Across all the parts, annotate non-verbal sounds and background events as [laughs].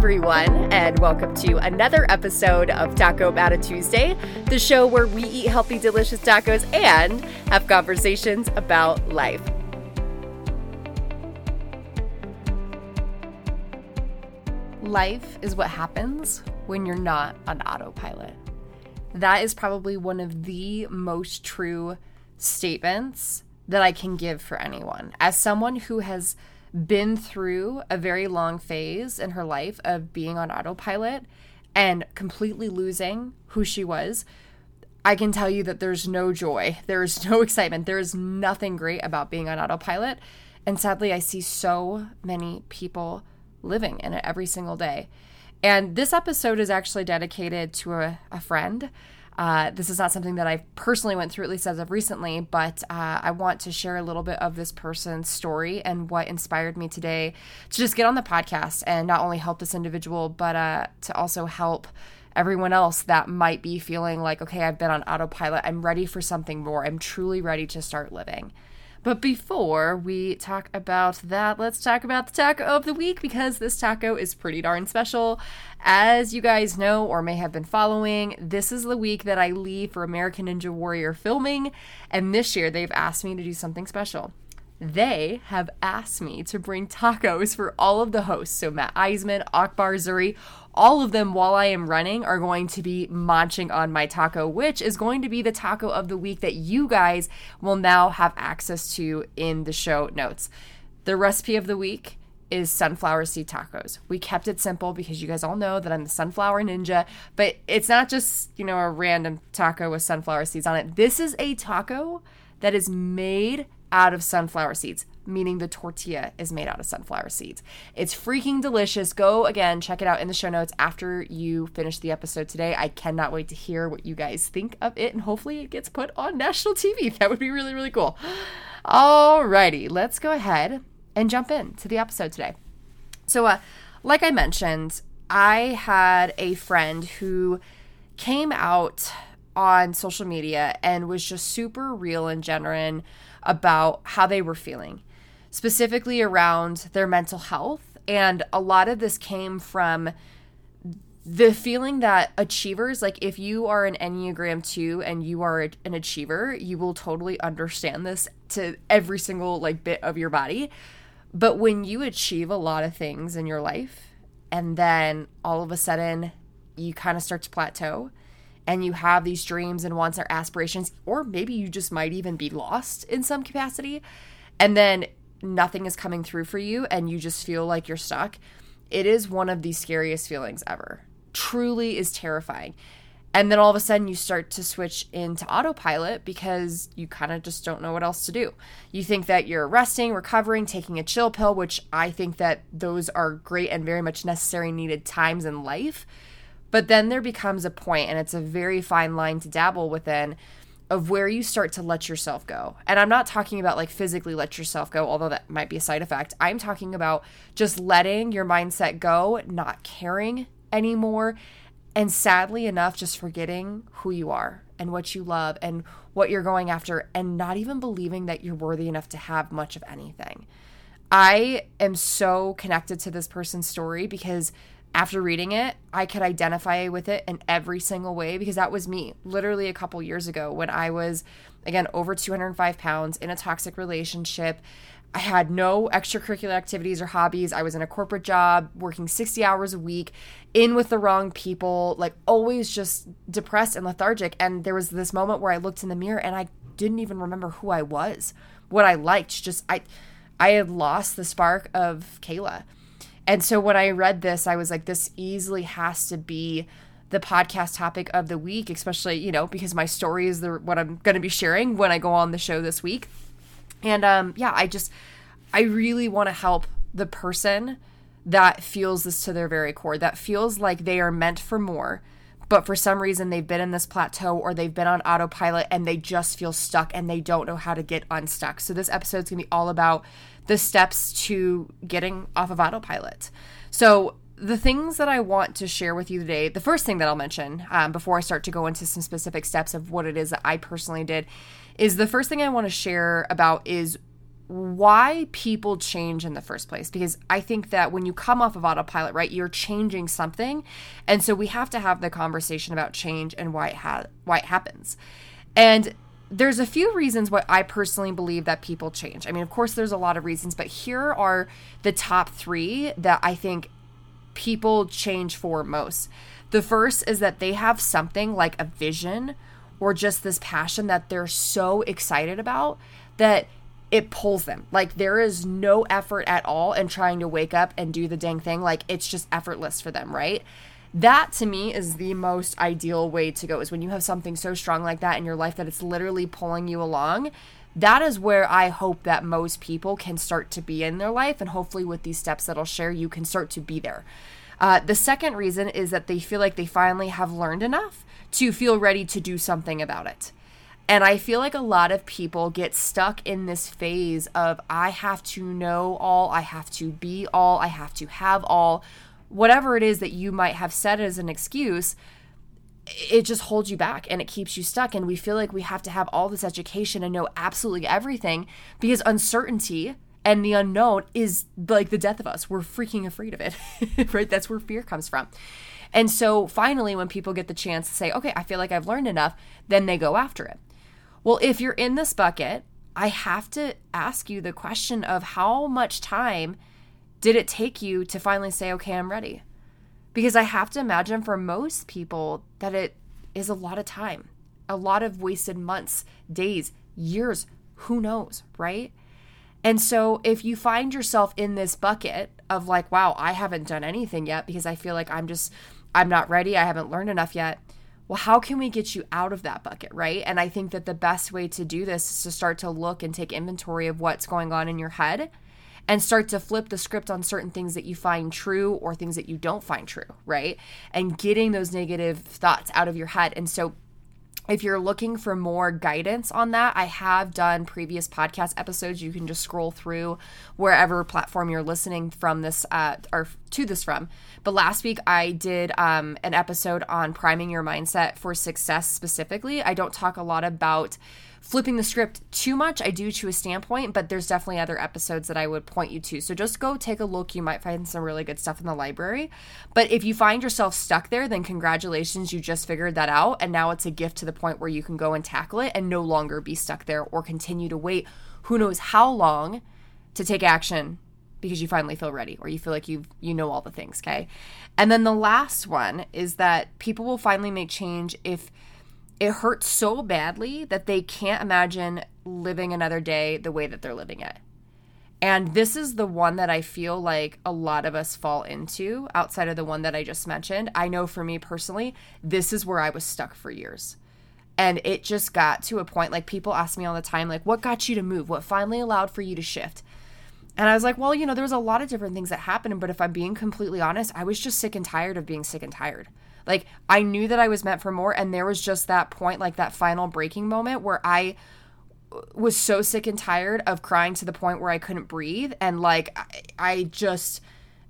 everyone, and welcome to another episode of Taco Bata Tuesday, the show where we eat healthy, delicious tacos and have conversations about life. Life is what happens when you're not on autopilot. That is probably one of the most true statements that I can give for anyone. As someone who has been through a very long phase in her life of being on autopilot and completely losing who she was, I can tell you that there's no joy, there's no [laughs] excitement, there is nothing great about being on autopilot. And sadly, I see so many people living in it every single day. And this episode is actually dedicated to a, a friend uh, this is not something that I personally went through, at least as of recently, but uh, I want to share a little bit of this person's story and what inspired me today to just get on the podcast and not only help this individual, but uh, to also help everyone else that might be feeling like, okay, I've been on autopilot. I'm ready for something more. I'm truly ready to start living. But before we talk about that, let's talk about the taco of the week because this taco is pretty darn special. As you guys know or may have been following, this is the week that I leave for American Ninja Warrior filming, and this year they've asked me to do something special they have asked me to bring tacos for all of the hosts. So Matt Iseman, Akbar Zuri, all of them while I am running are going to be munching on my taco, which is going to be the taco of the week that you guys will now have access to in the show notes. The recipe of the week is sunflower seed tacos. We kept it simple because you guys all know that I'm the sunflower ninja, but it's not just, you know, a random taco with sunflower seeds on it. This is a taco that is made out of sunflower seeds, meaning the tortilla is made out of sunflower seeds. It's freaking delicious. Go again, check it out in the show notes after you finish the episode today. I cannot wait to hear what you guys think of it, and hopefully it gets put on national TV. [laughs] That would be really, really cool. Alrighty, let's go ahead and jump in to the episode today. So, uh, like I mentioned, I had a friend who came out on social media and was just super real and genuine about how they were feeling, specifically around their mental health. And a lot of this came from the feeling that achievers, like if you are an Enneagram 2 and you are an achiever, you will totally understand this to every single like bit of your body. But when you achieve a lot of things in your life and then all of a sudden you kind of start to plateau, and you have these dreams and wants or aspirations, or maybe you just might even be lost in some capacity, and then nothing is coming through for you and you just feel like you're stuck, it is one of the scariest feelings ever. Truly is terrifying. And then all of a sudden you start to switch into autopilot because you kind of just don't know what else to do. You think that you're resting, recovering, taking a chill pill, which I think that those are great and very much necessary needed times in life. But then there becomes a point, and it's a very fine line to dabble within of where you start to let yourself go. And I'm not talking about like physically let yourself go, although that might be a side effect. I'm talking about just letting your mindset go, not caring anymore, and sadly enough, just forgetting who you are and what you love and what you're going after, and not even believing that you're worthy enough to have much of anything. I am so connected to this person's story because after reading it, I could identify with it in every single way because that was me literally a couple years ago when I was, again, over 205 pounds in a toxic relationship. I had no extracurricular activities or hobbies. I was in a corporate job, working 60 hours a week, in with the wrong people, like always just depressed and lethargic. And there was this moment where I looked in the mirror and I didn't even remember who I was, what I liked. Just I I had lost the spark of Kayla. And so when I read this, I was like, this easily has to be the podcast topic of the week, especially, you know, because my story is the what I'm going to be sharing when I go on the show this week. And um yeah, I just I really want to help the person that feels this to their very core, that feels like they are meant for more, but for some reason they've been in this plateau or they've been on autopilot and they just feel stuck and they don't know how to get unstuck. So this episode is going to be all about the steps to getting off of autopilot. So, the things that I want to share with you today, the first thing that I'll mention um, before I start to go into some specific steps of what it is that I personally did, is the first thing I want to share about is why people change in the first place because I think that when you come off of autopilot, right, you're changing something. And so we have to have the conversation about change and why it ha- why it happens. And there's a few reasons why I personally believe that people change. I mean, of course there's a lot of reasons, but here are the top 3 that I think people change for most. The first is that they have something like a vision or just this passion that they're so excited about that it pulls them. Like there is no effort at all in trying to wake up and do the dang thing. Like it's just effortless for them, right? That to me is the most ideal way to go is when you have something so strong like that in your life that it's literally pulling you along. That is where I hope that most people can start to be in their life. And hopefully, with these steps that I'll share, you can start to be there. Uh, the second reason is that they feel like they finally have learned enough to feel ready to do something about it. And I feel like a lot of people get stuck in this phase of I have to know all, I have to be all, I have to have all. Whatever it is that you might have said as an excuse, it just holds you back and it keeps you stuck. And we feel like we have to have all this education and know absolutely everything because uncertainty and the unknown is like the death of us. We're freaking afraid of it, [laughs] right? That's where fear comes from. And so finally, when people get the chance to say, okay, I feel like I've learned enough, then they go after it. Well, if you're in this bucket, I have to ask you the question of how much time did it take you to finally say, okay, I'm ready? Because I have to imagine for most people that it is a lot of time, a lot of wasted months, days, years, who knows, right? And so if you find yourself in this bucket of like, wow, I haven't done anything yet because I feel like I'm just, I'm not ready, I haven't learned enough yet well, how can we get you out of that bucket, right? And I think that the best way to do this is to start to look and take inventory of what's going on in your head and start to flip the script on certain things that you find true or things that you don't find true, right? And getting those negative thoughts out of your head. And so if you're looking for more guidance on that, I have done previous podcast episodes. You can just scroll through wherever platform you're listening from this uh, or to this from. But last week I did um, an episode on priming your mindset for success specifically. I don't talk a lot about flipping the script too much. I do to a standpoint, but there's definitely other episodes that I would point you to. So just go take a look. You might find some really good stuff in the library. But if you find yourself stuck there, then congratulations, you just figured that out. And now it's a gift to the point where you can go and tackle it and no longer be stuck there or continue to wait who knows how long to take action because you finally feel ready or you feel like you you know all the things, okay? And then the last one is that people will finally make change if it hurts so badly that they can't imagine living another day the way that they're living it. And this is the one that I feel like a lot of us fall into outside of the one that I just mentioned. I know for me personally, this is where I was stuck for years. And it just got to a point like people ask me all the time, like, what got you to move? What finally allowed for you to shift? And I was like, well, you know, there was a lot of different things that happened. But if I'm being completely honest, I was just sick and tired of being sick and tired. Like I knew that I was meant for more and there was just that point like that final breaking moment where I was so sick and tired of crying to the point where I couldn't breathe and like I, I just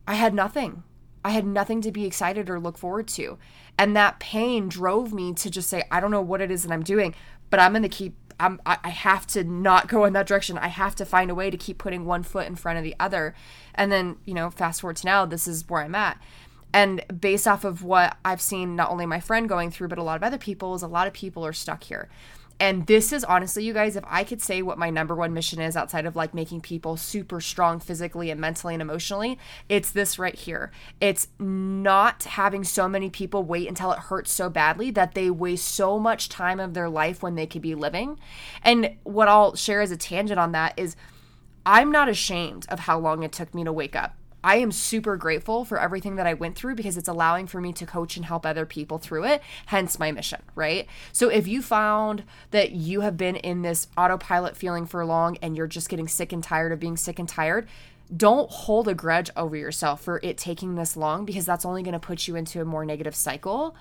I had nothing. I had nothing to be excited or look forward to. And that pain drove me to just say I don't know what it is that I'm doing, but I'm going to keep I'm, I have to not go in that direction. I have to find a way to keep putting one foot in front of the other. And then, you know, fast forward to now, this is where I'm at. And based off of what I've seen, not only my friend going through, but a lot of other people, is a lot of people are stuck here. And this is honestly, you guys, if I could say what my number one mission is outside of like making people super strong physically and mentally and emotionally, it's this right here. It's not having so many people wait until it hurts so badly that they waste so much time of their life when they could be living. And what I'll share as a tangent on that is I'm not ashamed of how long it took me to wake up. I am super grateful for everything that I went through because it's allowing for me to coach and help other people through it, hence my mission, right? So if you found that you have been in this autopilot feeling for long and you're just getting sick and tired of being sick and tired, don't hold a grudge over yourself for it taking this long because that's only going to put you into a more negative cycle.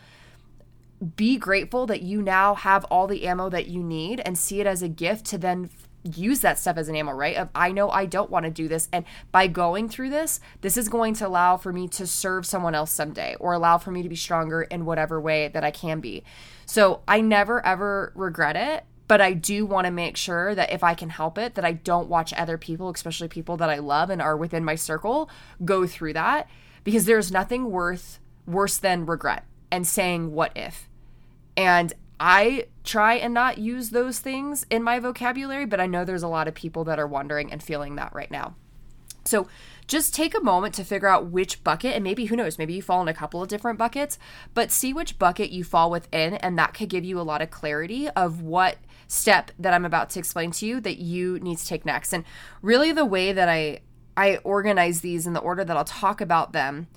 Be grateful that you now have all the ammo that you need and see it as a gift to then use that stuff as an ammo, right? Of I know I don't want to do this. And by going through this, this is going to allow for me to serve someone else someday or allow for me to be stronger in whatever way that I can be. So I never ever regret it. but I do want to make sure that if I can help it, that I don't watch other people, especially people that I love and are within my circle, go through that because there's nothing worth worse than regret and saying what if. And I try and not use those things in my vocabulary, but I know there's a lot of people that are wondering and feeling that right now. So just take a moment to figure out which bucket, and maybe who knows, maybe you fall in a couple of different buckets, but see which bucket you fall within, and that could give you a lot of clarity of what step that I'm about to explain to you that you need to take next. And really, the way that I I organize these in the order that I'll talk about them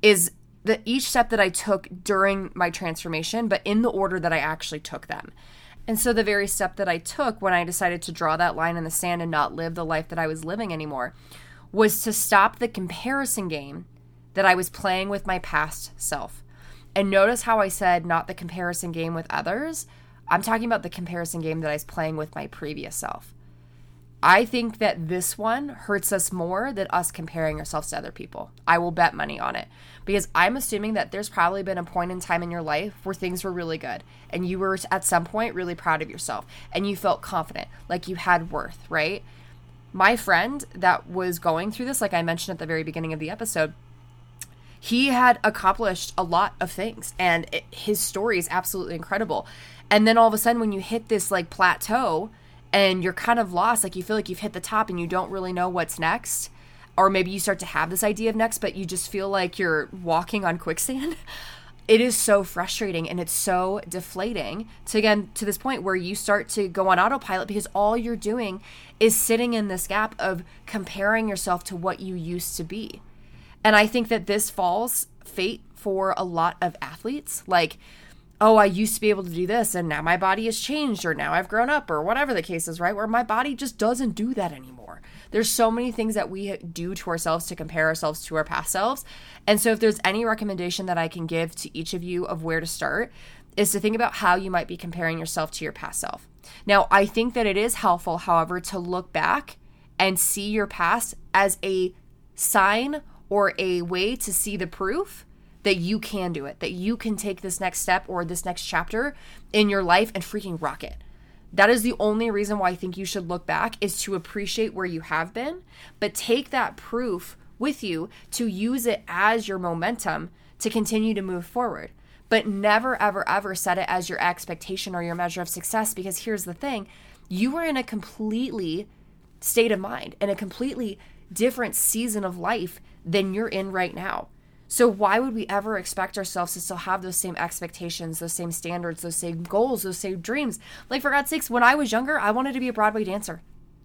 is the each step that I took during my transformation, but in the order that I actually took them. And so the very step that I took when I decided to draw that line in the sand and not live the life that I was living anymore was to stop the comparison game that I was playing with my past self. And notice how I said not the comparison game with others. I'm talking about the comparison game that I was playing with my previous self. I think that this one hurts us more than us comparing ourselves to other people. I will bet money on it because I'm assuming that there's probably been a point in time in your life where things were really good and you were at some point really proud of yourself and you felt confident, like you had worth, right? My friend that was going through this, like I mentioned at the very beginning of the episode, he had accomplished a lot of things and it, his story is absolutely incredible. And then all of a sudden, when you hit this like plateau, and you're kind of lost like you feel like you've hit the top and you don't really know what's next. Or maybe you start to have this idea of next but you just feel like you're walking on quicksand. [laughs] It is so frustrating and it's so deflating to again to this point where you start to go on autopilot because all you're doing is sitting in this gap of comparing yourself to what you used to be. And i think that this falls fate for a lot of athletes. Like oh, I used to be able to do this and now my body has changed or now I've grown up or whatever the case is, right? Where my body just doesn't do that anymore. There's so many things that we do to ourselves to compare ourselves to our past selves. And so if there's any recommendation that I can give to each of you of where to start, is to think about how you might be comparing yourself to your past self. Now, I think that it is helpful, however, to look back and see your past as a sign or a way to see the proof that you can do it, that you can take this next step or this next chapter in your life and freaking rock it. That is the only reason why I think you should look back is to appreciate where you have been, but take that proof with you to use it as your momentum to continue to move forward. But never, ever, ever set it as your expectation or your measure of success because here's the thing you are in a completely state of mind and a completely different season of life than you're in right now. So why would we ever expect ourselves to still have those same expectations, those same standards, those same goals, those same dreams? Like for God's sakes, when I was younger, I wanted to be a Broadway dancer.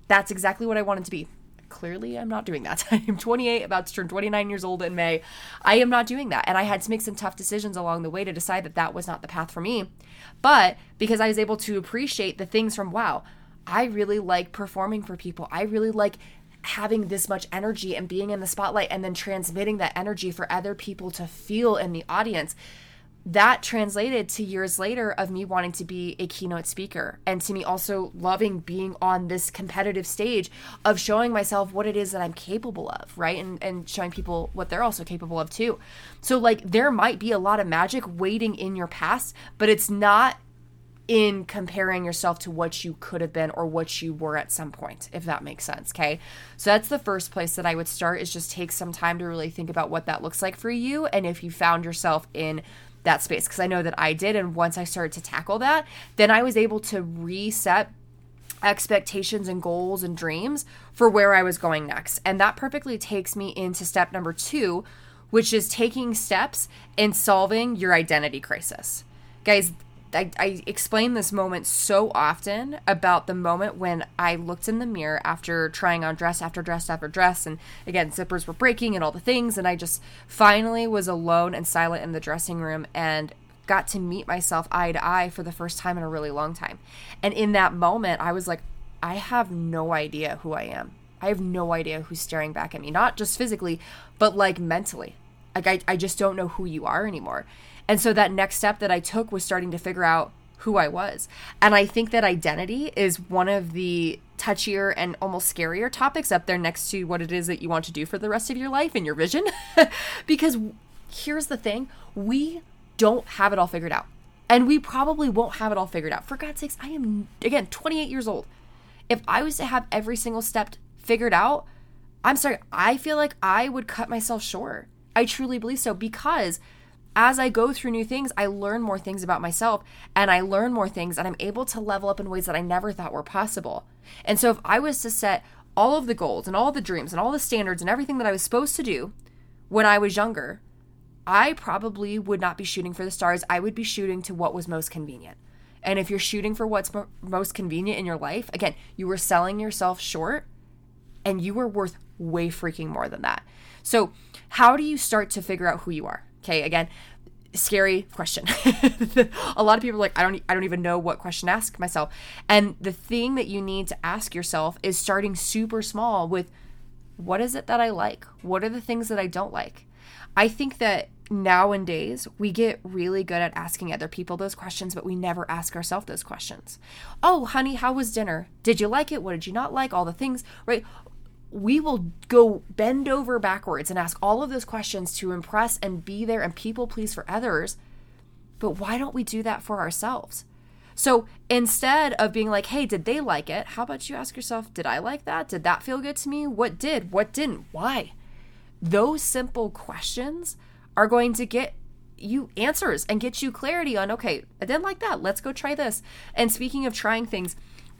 That's exactly what I wanted to be. Clearly, I'm not doing that. [laughs] I'm 28, about to turn 29 years old in May. I am not doing that. And I had to make some tough decisions along the way to decide that that was not the path for me. But because I was able to appreciate the things from wow, I really like performing for people. I really like having this much energy and being in the spotlight and then transmitting that energy for other people to feel in the audience that translated to years later of me wanting to be a keynote speaker and to me also loving being on this competitive stage of showing myself what it is that I'm capable of, right? And and showing people what they're also capable of too. So like there might be a lot of magic waiting in your past, but it's not in comparing yourself to what you could have been or what you were at some point, if that makes sense. Okay. So that's the first place that I would start is just take some time to really think about what that looks like for you. And if you found yourself in that space, because I know that I did. And once I started to tackle that, then I was able to reset expectations and goals and dreams for where I was going next. And that perfectly takes me into step number two, which is taking steps in solving your identity crisis. Guys, I, I explain this moment so often about the moment when I looked in the mirror after trying on dress after dress after dress. And again, zippers were breaking and all the things. And I just finally was alone and silent in the dressing room and got to meet myself eye to eye for the first time in a really long time. And in that moment, I was like, I have no idea who I am. I have no idea who's staring back at me, not just physically, but like mentally. Like, I, I just don't know who you are anymore. And so that next step that I took was starting to figure out who I was. And I think that identity is one of the touchier and almost scarier topics up there next to what it is that you want to do for the rest of your life and your vision. [laughs] because here's the thing we don't have it all figured out. And we probably won't have it all figured out. For God's sakes, I am, again, 28 years old. If I was to have every single step figured out, I'm sorry, I feel like I would cut myself short. I truly believe so because as I go through new things, I learn more things about myself and I learn more things and I'm able to level up in ways that I never thought were possible. And so if I was to set all of the goals and all the dreams and all the standards and everything that I was supposed to do when I was younger, I probably would not be shooting for the stars. I would be shooting to what was most convenient. And if you're shooting for what's mo- most convenient in your life, again, you were selling yourself short and you were worth way freaking more than that. So, how do you start to figure out who you are? Okay, again, scary question. [laughs] a lot of people are like, I don't I don't even know what question to ask myself. And the thing that you need to ask yourself is starting super small with what is it that I like? What are the things that I don't like? I think that nowadays we get really good at asking other people those questions, but we never ask ourselves those questions. Oh, honey, how was dinner? Did you like it? What did you not like? All the things, right? We will go bend over backwards and ask all of those questions to impress and be there and people please for others. But why don't we do that for ourselves? So instead of being like, hey, did they like it? How about you ask yourself, did I like that? Did that feel good to me? What did? What didn't? Why? Those simple questions are going to get you answers and get you clarity on, okay, I didn't like that. Let's go try this. And speaking of trying things,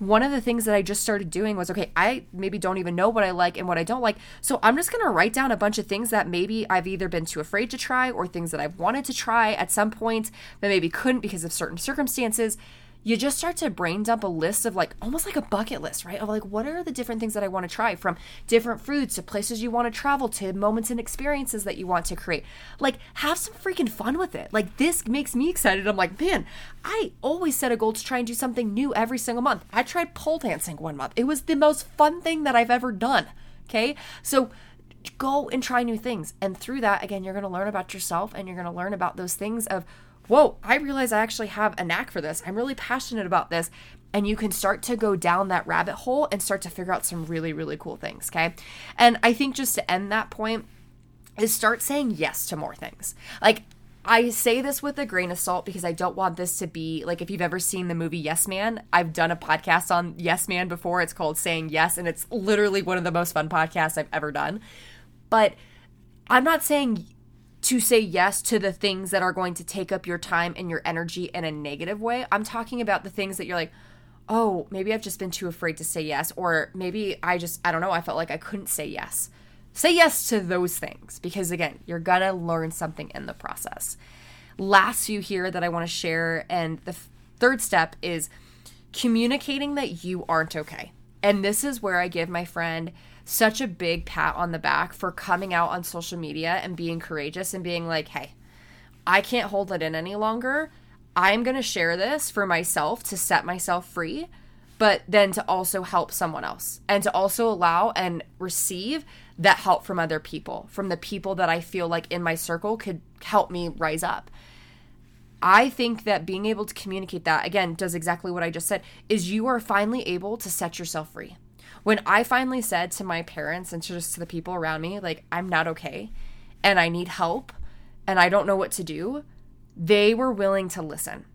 one of the things that I just started doing was okay, I maybe don't even know what I like and what I don't like. So I'm just going to write down a bunch of things that maybe I've either been too afraid to try or things that I've wanted to try at some point, but maybe couldn't because of certain circumstances you just start to brain dump a list of like almost like a bucket list, right? Of like what are the different things that I want to try from different foods to places you want to travel to moments and experiences that you want to create. Like have some freaking fun with it. Like this makes me excited. I'm like, man, I always set a goal to try and do something new every single month. I tried pole dancing one month. It was the most fun thing that I've ever done. Okay? So go and try new things. And through that, again, you're going to learn about yourself and you're going to learn about those things of whoa, I realize I actually have a knack for this. I'm really passionate about this. And you can start to go down that rabbit hole and start to figure out some really, really cool things. Okay. And I think just to end that point is start saying yes to more things. Like, I say this with a grain of salt because I don't want this to be like if you've ever seen the movie Yes Man, I've done a podcast on Yes Man before. It's called Saying Yes, and it's literally one of the most fun podcasts I've ever done. But I'm not saying to say yes to the things that are going to take up your time and your energy in a negative way. I'm talking about the things that you're like, oh, maybe I've just been too afraid to say yes, or maybe I just, I don't know, I felt like I couldn't say yes. Say yes to those things because, again, you're gonna learn something in the process. Last few here that I wanna share, and the f- third step is communicating that you aren't okay. And this is where I give my friend such a big pat on the back for coming out on social media and being courageous and being like, hey, I can't hold it in any longer. I'm going to share this for myself to set myself free, but then to also help someone else and to also allow and receive that help from other people, from the people that I feel like in my circle could help me rise up. I think that being able to communicate that, again, does exactly what I just said, is you are finally able to set yourself free. When I finally said to my parents and just to the people around me, like, I'm not okay and I need help and I don't know what to do, they were willing to listen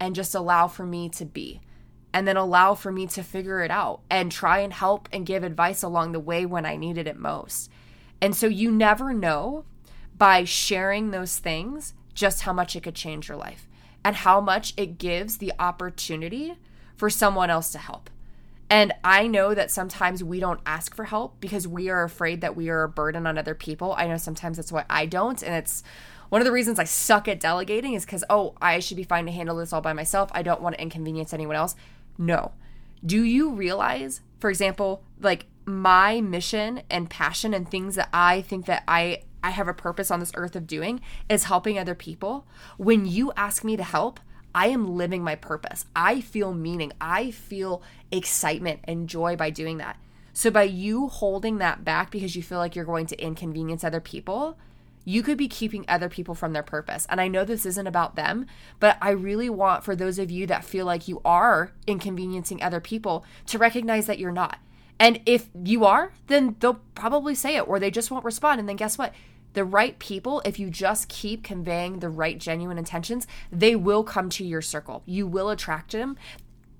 and just allow for me to be and then allow for me to figure it out and try and help and give advice along the way when I needed it most. And so you never know by sharing those things just how much it could change your life and how much it gives the opportunity for someone else to help. And I know that sometimes we don't ask for help because we are afraid that we are a burden on other people. I know sometimes that's why I don't. And it's one of the reasons I suck at delegating is because, oh, I should be fine to handle this all by myself. I don't want to inconvenience anyone else. No. Do you realize, for example, like my mission and passion and things that I think that I I have a purpose on this earth of doing is helping other people. When you ask me to help, I am living my purpose. I feel meaning. I feel excitement and joy by doing that. So, by you holding that back because you feel like you're going to inconvenience other people, you could be keeping other people from their purpose. And I know this isn't about them, but I really want for those of you that feel like you are inconveniencing other people to recognize that you're not. And if you are, then they'll probably say it or they just won't respond. And then guess what? The right people, if you just keep conveying the right genuine intentions, they will come to your circle. You will attract them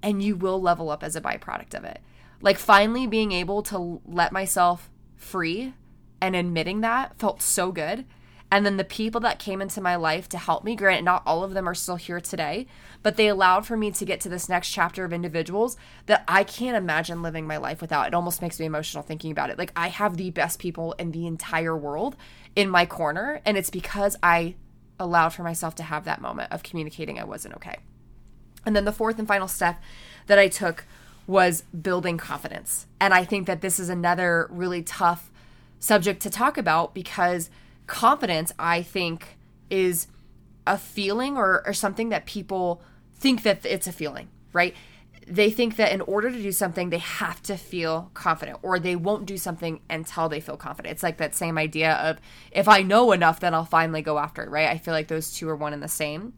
and you will level up as a byproduct of it. Like finally being able to let myself free and admitting that felt so good. And then the people that came into my life to help me, granted, not all of them are still here today, but they allowed for me to get to this next chapter of individuals that I can't imagine living my life without. It almost makes me emotional thinking about it. Like, I have the best people in the entire world in my corner, and it's because I allowed for myself to have that moment of communicating I wasn't okay. And then the fourth and final step that I took was building confidence. And I think that this is another really tough subject to talk about because confidence, I think, is a feeling or, or something that people think that it's a feeling, right? They think that in order to do something, they have to feel confident, or they won't do something until they feel confident. It's like that same idea of if I know enough, then I'll finally go after it, right? I feel like those two are one and the same.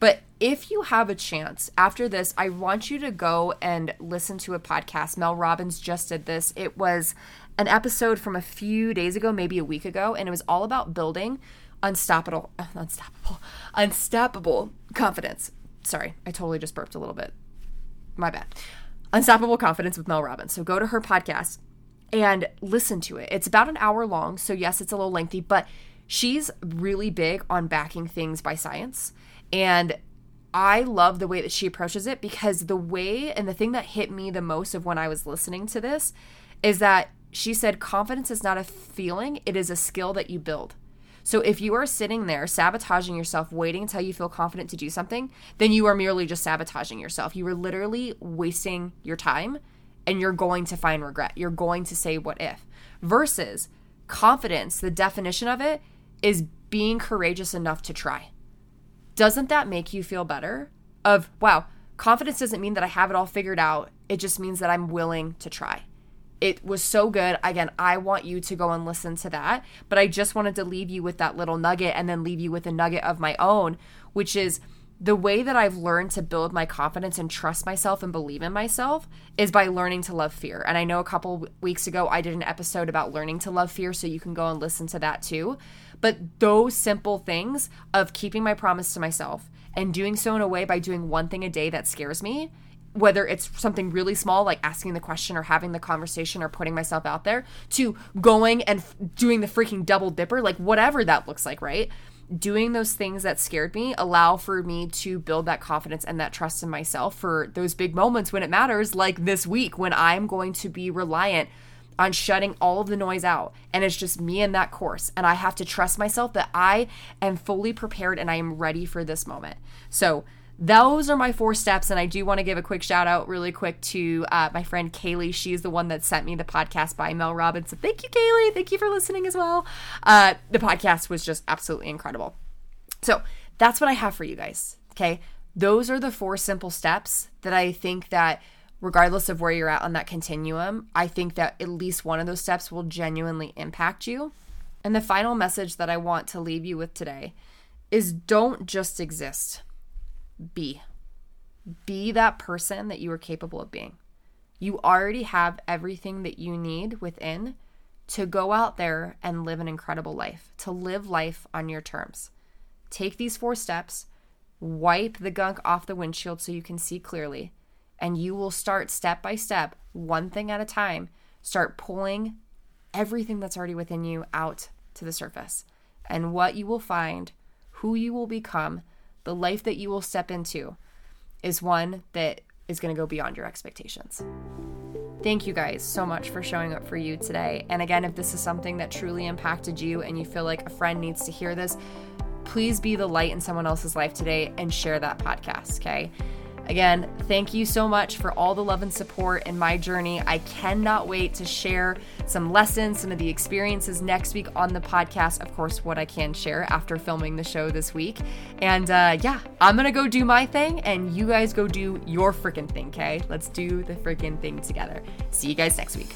But if you have a chance after this, I want you to go and listen to a podcast. Mel Robbins just did this. It was an episode from a few days ago, maybe a week ago, and it was all about building unstoppable, [laughs] unstoppable, unstoppable confidence. Sorry, I totally just burped a little bit. My bad. Unstoppable Confidence with Mel Robbins. So go to her podcast and listen to it. It's about an hour long, so yes, it's a little lengthy, but she's really big on backing things by science. And I love the way that she approaches it because the way and the thing that hit me the most of when I was listening to this is that she said confidence is not a feeling, it is a skill that you build. So if you are sitting there sabotaging yourself, waiting until you feel confident to do something, then you are merely just sabotaging yourself. You are literally wasting your time and you're going to find regret. You're going to say, what if? Versus confidence, the definition of it is being courageous enough to try doesn't that make you feel better? Of, wow, confidence doesn't mean that I have it all figured out. It just means that I'm willing to try. It was so good. Again, I want you to go and listen to that, but I just wanted to leave you with that little nugget and then leave you with a nugget of my own, which is the way that I've learned to build my confidence and trust myself and believe in myself is by learning to love fear. And I know a couple weeks ago I did an episode about learning to love fear, so you can go and listen to that too. But those simple things of keeping my promise to myself and doing so in a way by doing one thing a day that scares me, whether it's something really small like asking the question or having the conversation or putting myself out there, to going and f- doing the freaking double dipper, like whatever that looks like, right? Doing those things that scared me allow for me to build that confidence and that trust in myself for those big moments when it matters, like this week when I'm going to be reliant on shutting all of the noise out and it's just me and that course and i have to trust myself that i am fully prepared and i am ready for this moment so those are my four steps and i do want to give a quick shout out really quick to uh, my friend kaylee. She's the one that sent me the podcast by mel robbins so thank you kaylee. Thank you for listening as well. Uh, the podcast was just absolutely incredible. So that's what i have for you guys okay? Those are the four simple steps that i think that regardless of where you're at on that continuum, I think that at least one of those steps will genuinely impact you. And the final message that I want to leave you with today is don't just exist, be. Be that person that you are capable of being. You already have everything that you need within to go out there and live an incredible life, to live life on your terms. Take these four steps, wipe the gunk off the windshield so you can see clearly and you will start step by step, one thing at a time, start pulling everything that's already within you out to the surface. And what you will find, who you will become, the life that you will step into is one that is going to go beyond your expectations. Thank you guys so much for showing up for you today. And again, if this is something that truly impacted you and you feel like a friend needs to hear this, please be the light in someone else's life today and share that podcast, okay? Again, thank you so much for all the love and support in my journey. I cannot wait to share some lessons, some of the experiences next week on the podcast. Of course, what I can share after filming the show this week. And uh, yeah, I'm gonna go do my thing, and you guys go do your freaking thing, okay? Let's do the freaking thing together. See you guys next week.